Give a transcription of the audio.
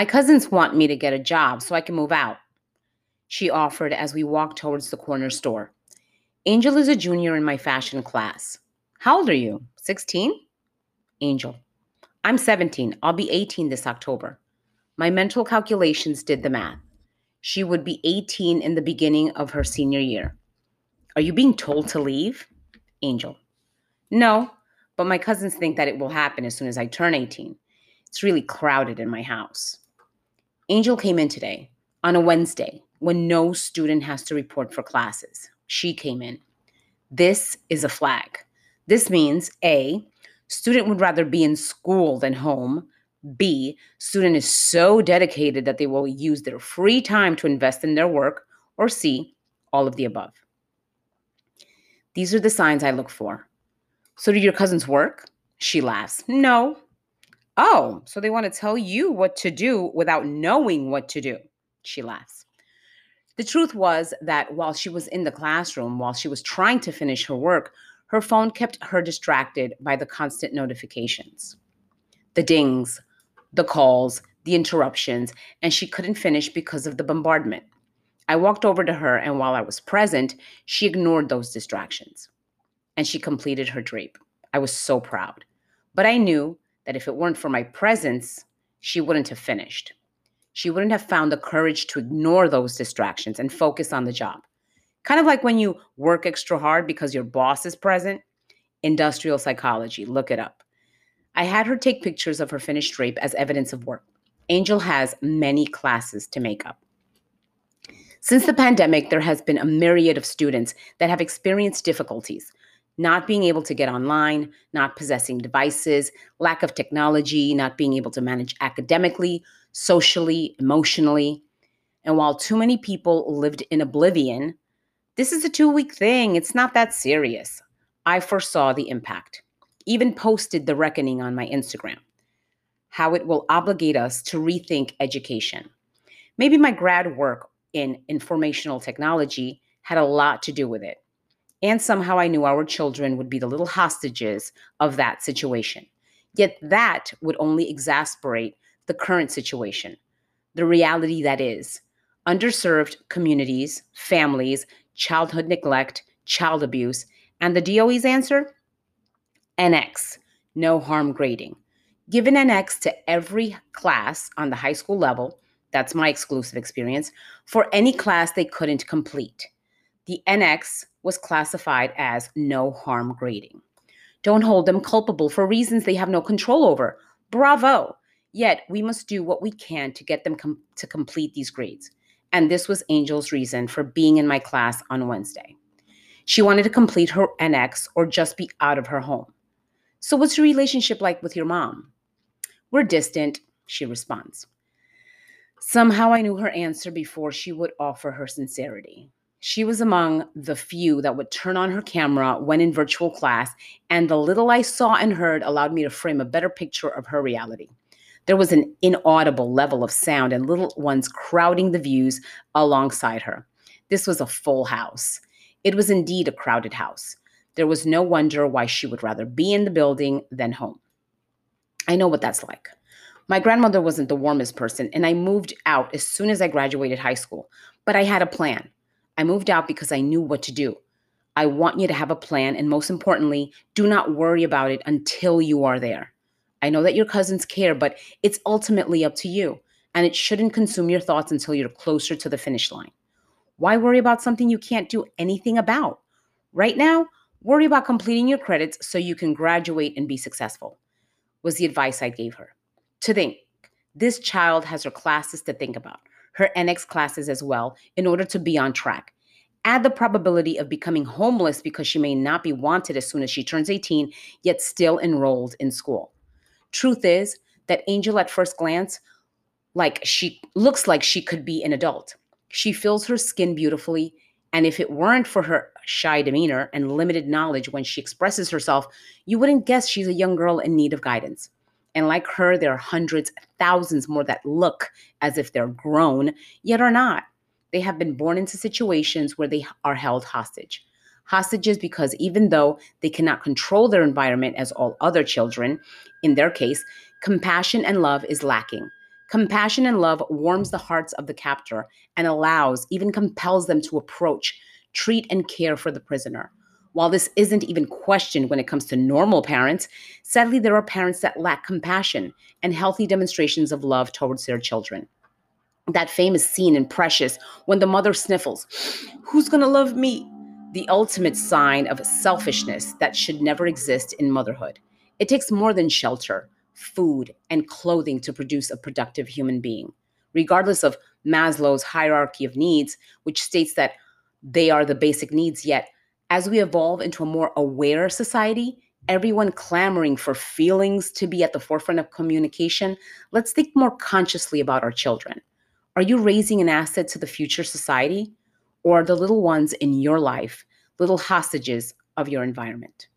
My cousins want me to get a job so I can move out, she offered as we walked towards the corner store. Angel is a junior in my fashion class. How old are you? 16? Angel. I'm 17. I'll be 18 this October. My mental calculations did the math. She would be 18 in the beginning of her senior year. Are you being told to leave? Angel. No, but my cousins think that it will happen as soon as I turn 18. It's really crowded in my house. Angel came in today on a Wednesday when no student has to report for classes. She came in. This is a flag. This means A, student would rather be in school than home. B, student is so dedicated that they will use their free time to invest in their work. Or C, all of the above. These are the signs I look for. So, did your cousins work? She laughs. No. Oh, so they want to tell you what to do without knowing what to do. She laughs. The truth was that while she was in the classroom, while she was trying to finish her work, her phone kept her distracted by the constant notifications, the dings, the calls, the interruptions, and she couldn't finish because of the bombardment. I walked over to her, and while I was present, she ignored those distractions and she completed her drape. I was so proud. But I knew that if it weren't for my presence, she wouldn't have finished. She wouldn't have found the courage to ignore those distractions and focus on the job. Kind of like when you work extra hard because your boss is present. Industrial psychology, look it up. I had her take pictures of her finished drape as evidence of work. Angel has many classes to make up. Since the pandemic, there has been a myriad of students that have experienced difficulties, not being able to get online, not possessing devices, lack of technology, not being able to manage academically, socially, emotionally. And while too many people lived in oblivion, this is a two week thing. It's not that serious. I foresaw the impact, even posted the reckoning on my Instagram, how it will obligate us to rethink education. Maybe my grad work in informational technology had a lot to do with it. And somehow I knew our children would be the little hostages of that situation. Yet that would only exasperate the current situation, the reality that is underserved communities, families, childhood neglect, child abuse, and the DOE's answer? NX, no harm grading. Given NX to every class on the high school level, that's my exclusive experience, for any class they couldn't complete. The NX was classified as no harm grading. Don't hold them culpable for reasons they have no control over. Bravo! Yet we must do what we can to get them com- to complete these grades. And this was Angel's reason for being in my class on Wednesday. She wanted to complete her NX or just be out of her home. So, what's your relationship like with your mom? We're distant, she responds. Somehow I knew her answer before she would offer her sincerity. She was among the few that would turn on her camera when in virtual class, and the little I saw and heard allowed me to frame a better picture of her reality. There was an inaudible level of sound and little ones crowding the views alongside her. This was a full house. It was indeed a crowded house. There was no wonder why she would rather be in the building than home. I know what that's like. My grandmother wasn't the warmest person, and I moved out as soon as I graduated high school. But I had a plan. I moved out because I knew what to do. I want you to have a plan, and most importantly, do not worry about it until you are there. I know that your cousins care, but it's ultimately up to you, and it shouldn't consume your thoughts until you're closer to the finish line. Why worry about something you can't do anything about? Right now, worry about completing your credits so you can graduate and be successful, was the advice I gave her. To think, this child has her classes to think about, her NX classes as well, in order to be on track. Add the probability of becoming homeless because she may not be wanted as soon as she turns 18, yet still enrolled in school. Truth is that Angel at first glance like she looks like she could be an adult. She fills her skin beautifully, and if it weren't for her shy demeanor and limited knowledge when she expresses herself, you wouldn't guess she's a young girl in need of guidance. And like her, there are hundreds, thousands more that look as if they're grown, yet are not. They have been born into situations where they are held hostage hostages because even though they cannot control their environment as all other children, in their case, compassion and love is lacking. Compassion and love warms the hearts of the captor and allows, even compels them to approach, treat, and care for the prisoner. While this isn't even questioned when it comes to normal parents, sadly, there are parents that lack compassion and healthy demonstrations of love towards their children. That famous scene in Precious when the mother sniffles, Who's gonna love me? The ultimate sign of selfishness that should never exist in motherhood. It takes more than shelter, food, and clothing to produce a productive human being. Regardless of Maslow's hierarchy of needs, which states that they are the basic needs, yet, as we evolve into a more aware society, everyone clamoring for feelings to be at the forefront of communication, let's think more consciously about our children. Are you raising an asset to the future society? Or are the little ones in your life little hostages of your environment?